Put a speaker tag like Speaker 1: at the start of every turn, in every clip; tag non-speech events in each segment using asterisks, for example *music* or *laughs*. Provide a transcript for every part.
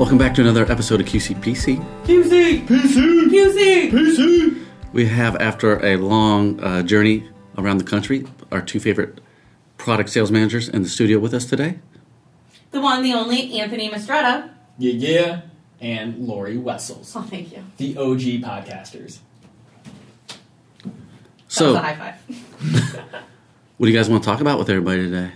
Speaker 1: Welcome back to another episode of QCPC.
Speaker 2: QC! PC! QC!
Speaker 1: PC! We have, after a long uh, journey around the country, our two favorite product sales managers in the studio with us today.
Speaker 2: The one, the only, Anthony Mastretta.
Speaker 3: Yeah, yeah, and Lori Wessels,
Speaker 2: Oh, thank you.
Speaker 3: the OG podcasters.
Speaker 2: That
Speaker 1: So,
Speaker 2: was a high five. *laughs*
Speaker 1: what do you guys want to talk about with everybody today?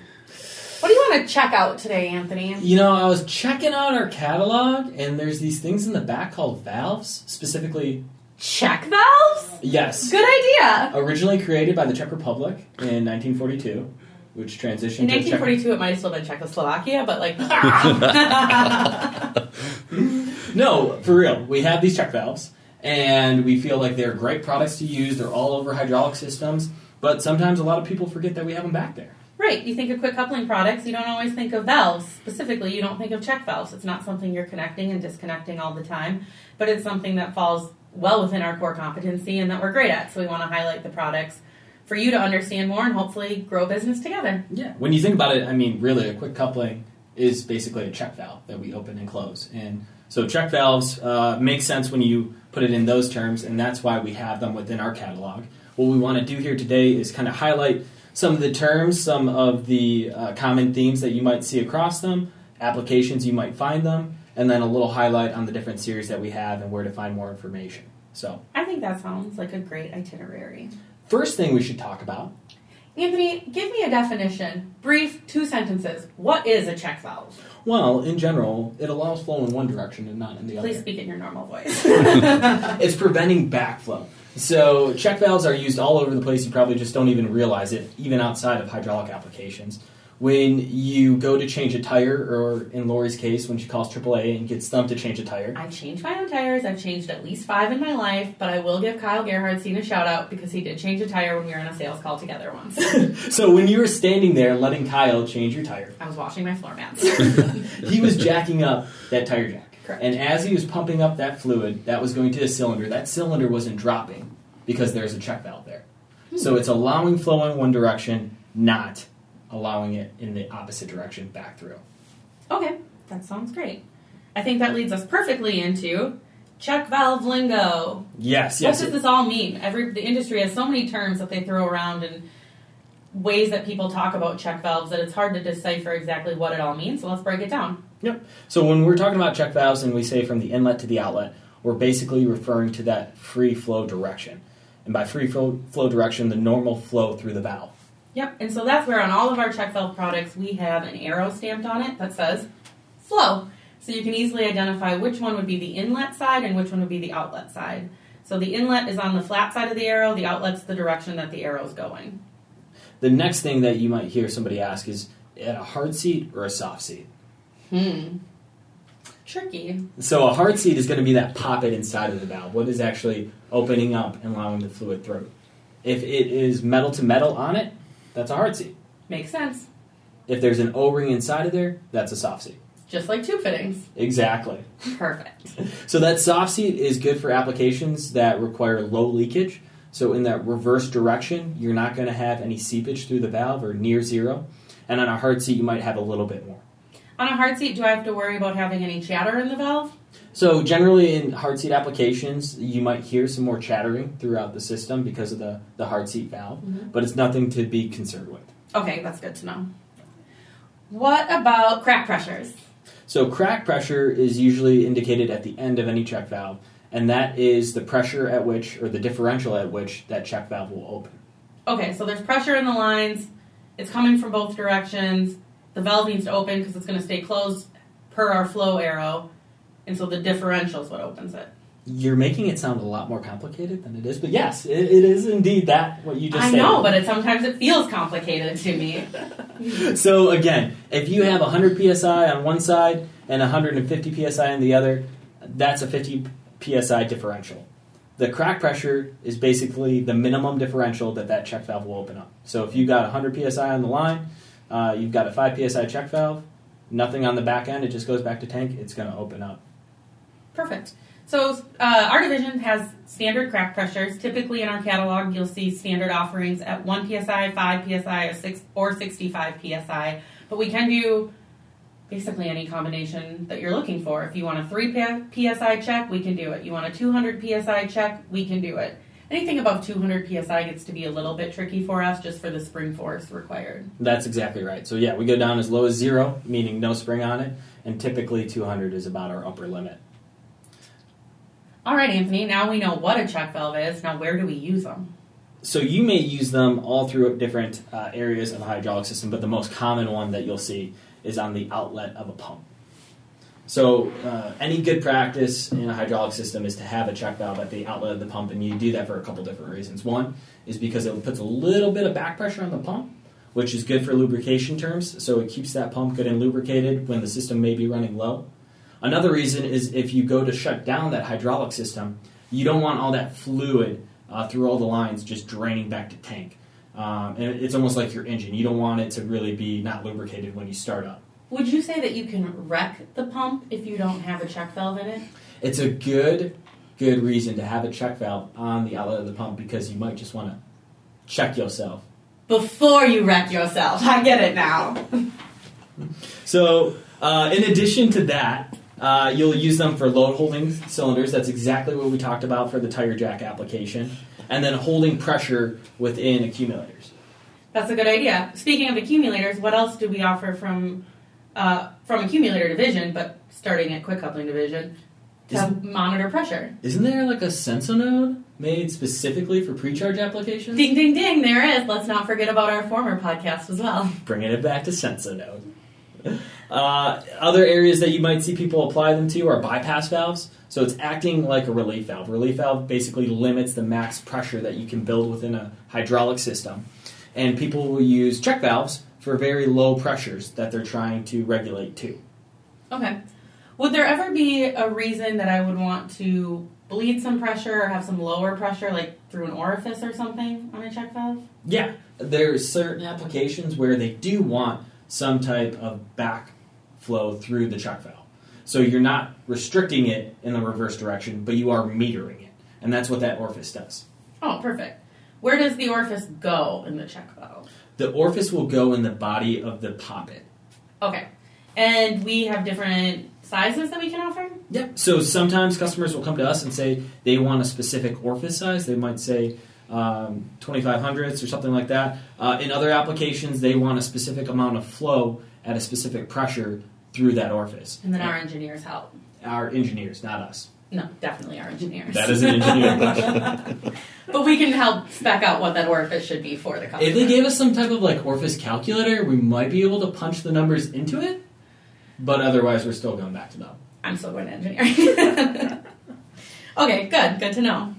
Speaker 2: What do you want to check out today, Anthony?
Speaker 3: You know, I was checking out our catalog, and there's these things in the back called valves, specifically,
Speaker 2: Check valves?
Speaker 3: yes,
Speaker 2: Good idea.
Speaker 3: originally created by the Czech Republic in 1942, which transitioned
Speaker 2: In
Speaker 3: to Czech-
Speaker 2: 1942, it might have still been Czechoslovakia, but like, *laughs*
Speaker 3: No, for real. We have these check valves, and we feel like they're great products to use. They're all over hydraulic systems, but sometimes a lot of people forget that we have them back there.
Speaker 2: Right, you think of quick coupling products, you don't always think of valves. Specifically, you don't think of check valves. It's not something you're connecting and disconnecting all the time, but it's something that falls well within our core competency and that we're great at. So we want to highlight the products for you to understand more and hopefully grow business together.
Speaker 3: Yeah. When you think about it, I mean, really, a quick coupling is basically a check valve that we open and close. And so check valves uh, make sense when you put it in those terms, and that's why we have them within our catalog. What we want to do here today is kind of highlight some of the terms, some of the uh, common themes that you might see across them, applications you might find them, and then a little highlight on the different series that we have and where to find more information. So,
Speaker 2: I think that sounds like a great itinerary.
Speaker 3: first thing we should talk about
Speaker 2: Anthony, give me a definition. Brief, two sentences. What is a check valve?
Speaker 3: well, in general, it allows flow in one direction and not in the other.
Speaker 2: Please speak in your normal voice. *laughs*
Speaker 3: it's preventing backflow. So check valves are used all over the place. You probably just don't even realize it, even outside of hydraulic applications. When you go to change a tire, or in Lori's case, when she calls AAA and gets them to change a tire,
Speaker 2: I've changed my own tires. I've changed at least five in my life, but I will give Kyle Gerhardstein a shout out because he did change a tire when we were on a sales call together once. *laughs*
Speaker 3: so when you were standing there letting Kyle change your tire,
Speaker 2: I was washing my floor mats. *laughs*
Speaker 3: he was jacking up that tire jack.
Speaker 2: Correct.
Speaker 3: And as he was pumping up that fluid, that was going to the cylinder. That cylinder wasn't dropping because there's a check valve there. Hmm. So it's allowing flow in one direction, not allowing it in the opposite direction back through.
Speaker 2: okay, that sounds great. I think that leads us perfectly into check valve lingo.
Speaker 3: Yes, yes.
Speaker 2: What does this all mean? Every the industry has so many terms that they throw around and ways that people talk about check valves that it's hard to decipher exactly what it all means. So let's break it down.
Speaker 3: Yep. So when we're talking about check valves and we say from the inlet to the outlet, we're basically referring to that free flow direction. And by free flow, flow direction, the normal flow through the valve.
Speaker 2: Yep, and so that's where on all of our check valve products we have an arrow stamped on it that says flow. So you can easily identify which one would be the inlet side and which one would be the outlet side. So the inlet is on the flat side of the arrow, the outlet's the direction that the arrow is going.
Speaker 3: The next thing that you might hear somebody ask is at a hard seat or a soft seat?
Speaker 2: Hmm. Tricky.
Speaker 3: So a hard seat is going to be that poppet inside of the valve. What is actually opening up and allowing the fluid through? If it is metal to metal on it, that's a hard seat.
Speaker 2: Makes sense.
Speaker 3: If there's an O-ring inside of there, that's a soft seat.
Speaker 2: Just like tube fittings.
Speaker 3: Exactly.
Speaker 2: Perfect. *laughs*
Speaker 3: So that soft seat is good for applications that require low leakage. So in that reverse direction, you're not going to have any seepage through the valve or near zero. And on a hard seat, you might have a little bit more.
Speaker 2: On a hard seat, do I have to worry about having any chatter in the valve?
Speaker 3: So generally in hard seat applications, you might hear some more chattering throughout the system because of the, the hard seat valve,
Speaker 2: Mhm.
Speaker 3: but it's nothing to be concerned with.
Speaker 2: Okay, that's good to know. What about crack pressures?
Speaker 3: So crack pressure is usually indicated at the end of any check valve, and that is the pressure at which, or the differential at which, that check valve will open.
Speaker 2: Okay, so there's pressure in the lines. It's coming from both directions. The valve needs to open because it's going to stay closed per our flow arrow. And so the differential is what opens it.
Speaker 3: You're making it sound a lot more complicated than it is, but yes, it, it is indeed that what you just
Speaker 2: I
Speaker 3: said.
Speaker 2: know, but it, sometimes it feels complicated to me. *laughs*
Speaker 3: so again, if you have 100 psi on one side and 150 psi on the other, that's a 50 psi differential. The crack pressure is basically the minimum differential that that check valve will open up. So if you got 100 psi on the line, uh, you've got a 5 psi check valve, nothing on the back end, it just goes back to tank, it's going to open up.
Speaker 2: Perfect. So uh, our division has standard crack pressures. Typically in our catalog, you'll see standard offerings at 1 psi, 5 psi, or, 6, or 65 psi. But we can do basically any combination that you're looking for. If you want a 3 psi check, we can do it. You want a 200 psi check, we can do it. Anything above 200 psi gets to be a little bit tricky for us just for the spring force required.
Speaker 3: That's exactly right. So yeah, we go down as low as zero, meaning no spring on it, and typically 200 is about our upper limit.
Speaker 2: All right, Anthony, now we know what a check valve is. Now, where do we use them?
Speaker 3: So you may use them all through different uh, areas of the hydraulic system, but the most common one that you'll see is on the outlet of a pump. So uh, any good practice in a hydraulic system is to have a check valve at the outlet of the pump, and you do that for a couple different reasons. One is because it puts a little bit of back pressure on the pump, which is good for lubrication terms, so it keeps that pump good and lubricated when the system may be running low. Another reason is if you go to shut down that hydraulic system, you don't want all that fluid uh, through all the lines just draining back to tank. Um, and it's almost like your engine. You don't want it to really be not lubricated when you start up.
Speaker 2: Would you say that you can wreck the pump if you don't have a check valve in it?
Speaker 3: It's a good, good reason to have a check valve on the outlet of the pump because you might just want to check yourself.
Speaker 2: Before you wreck yourself. *laughs* I get it now.
Speaker 3: So, uh, in addition to that, uh, you'll use them for load holding cylinders. That's exactly what we talked about for the tire jack application. And then holding pressure within accumulators.
Speaker 2: That's a good idea. Speaking of accumulators, what else do we offer from uh, from accumulator division, but starting at quick coupling division to
Speaker 3: Isn't-
Speaker 2: monitor pressure?
Speaker 3: Isn't there like a SensoNODE made specifically for pre-charge applications?
Speaker 2: Ding, ding, ding! There is. Let's not forget about our former podcast as well.
Speaker 3: Bringing it back to SensoNODE. *laughs* Uh, other areas that you might see people apply them to are bypass valves. So it's acting like a relief valve. Relief valve basically limits the max pressure that you can build within a hydraulic system. And people will use check valves for very low pressures that they're trying to regulate to.
Speaker 2: Okay. Would there ever be a reason that I would want to bleed some pressure or have some lower pressure, like through an orifice or something on a check valve?
Speaker 3: Yeah, There are certain applications where they do want some type of backflow through the check valve. So you're not restricting it in the reverse direction, but you are metering it. And that's what that orifice does.
Speaker 2: Oh, perfect. Where does the orifice go in the check valve?
Speaker 3: The orifice will go in the body of the poppet.
Speaker 2: Okay. And we have different sizes that we can offer?
Speaker 3: Yep. So sometimes customers will come to us and say they want a specific orifice size. They might say um, 25 hundredths or something like that. Uh, in other applications, they want a specific amount of flow at a specific pressure through that orifice.
Speaker 2: And then our engineers help.
Speaker 3: Our engineers, not us.
Speaker 2: No, definitely our engineers.
Speaker 3: That is an engineering *laughs* question.
Speaker 2: but we can help spec out what that orifice should be for the customer.
Speaker 3: If they gave us some type of like orifice calculator, we might be able to punch the numbers into it. But otherwise, we're still going back to them.
Speaker 2: I'm still going to engineering. *laughs* okay, good. Good to know.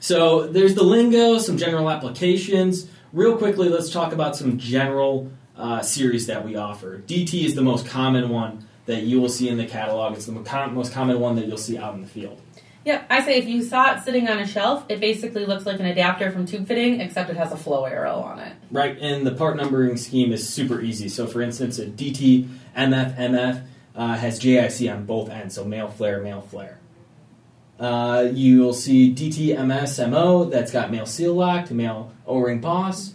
Speaker 3: So there's the lingo, some general applications. Real quickly, let's talk about some general uh, series that we offer. DT is the most common one that you will see in the catalog. It's the most common one that you'll see out in the field.
Speaker 2: Yep, I say if you saw it sitting on a shelf, it basically looks like an adapter from tube fitting, except it has a flow arrow on it.
Speaker 3: Right, and the part numbering scheme is super easy. So, for instance, a DT MF MF uh, has JIC on both ends, so male flare, male flare. Uh, you'll see DT MS MO that's got male Seal-Lok to male O ring boss.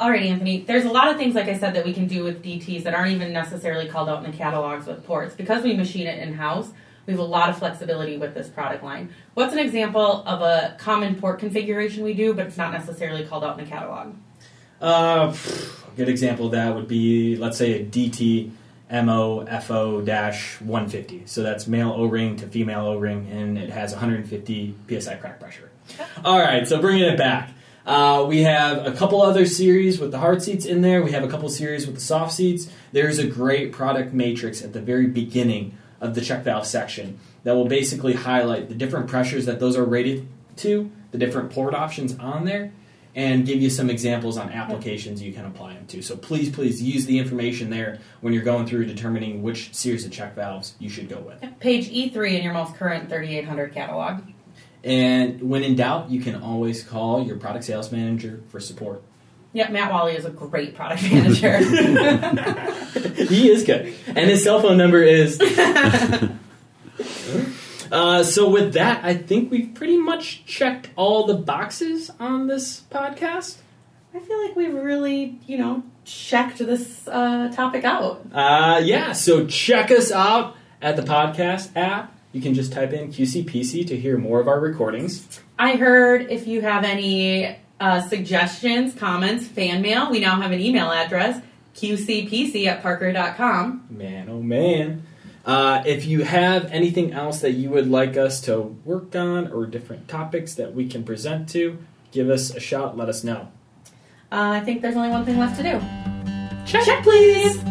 Speaker 2: All right, Anthony. There's a lot of things, like I said, that we can do with DTs that aren't even necessarily called out in the catalogs with ports. Because we machine it in house, we have a lot of flexibility with this product line. What's an example of a common port configuration we do, but it's not necessarily called out in the catalog?
Speaker 3: Uh, a good example of that would be, let's say, a DT MOFO 150. So that's male O ring to female O ring, and it has 150 psi crack pressure. All right, so bringing it back. Uh, we have a couple other series with the hard seats in there. We have a couple series with the soft seats. There's a great product matrix at the very beginning of the check valve section that will basically highlight the different pressures that those are rated to, the different port options on there, and give you some examples on applications you can apply them to. So please, please use the information there when you're going through determining which series of check valves you should go with.
Speaker 2: Page E3 in your most current 3800 catalog.
Speaker 3: And when in doubt, you can always call your product sales manager for support.
Speaker 2: Yep, Matt Wally is a great product manager. *laughs* *laughs*
Speaker 3: he is good. And his cell phone number is. *laughs* uh, so, with that, I think we've pretty much checked all the boxes on this podcast.
Speaker 2: I feel like we've really, you know, checked this uh, topic out.
Speaker 3: Uh, yeah, so check us out at the podcast app. You can just type in QCPC to hear more of our recordings.
Speaker 2: I heard if you have any uh, suggestions, comments, fan mail, we now have an email address, qcpc at parker.com.
Speaker 3: Man, oh man. Uh, if you have anything else that you would like us to work on or different topics that we can present to, give us a shout. Let us know.
Speaker 2: Uh, I think there's only one thing left to do.
Speaker 3: Check.
Speaker 2: Check, please!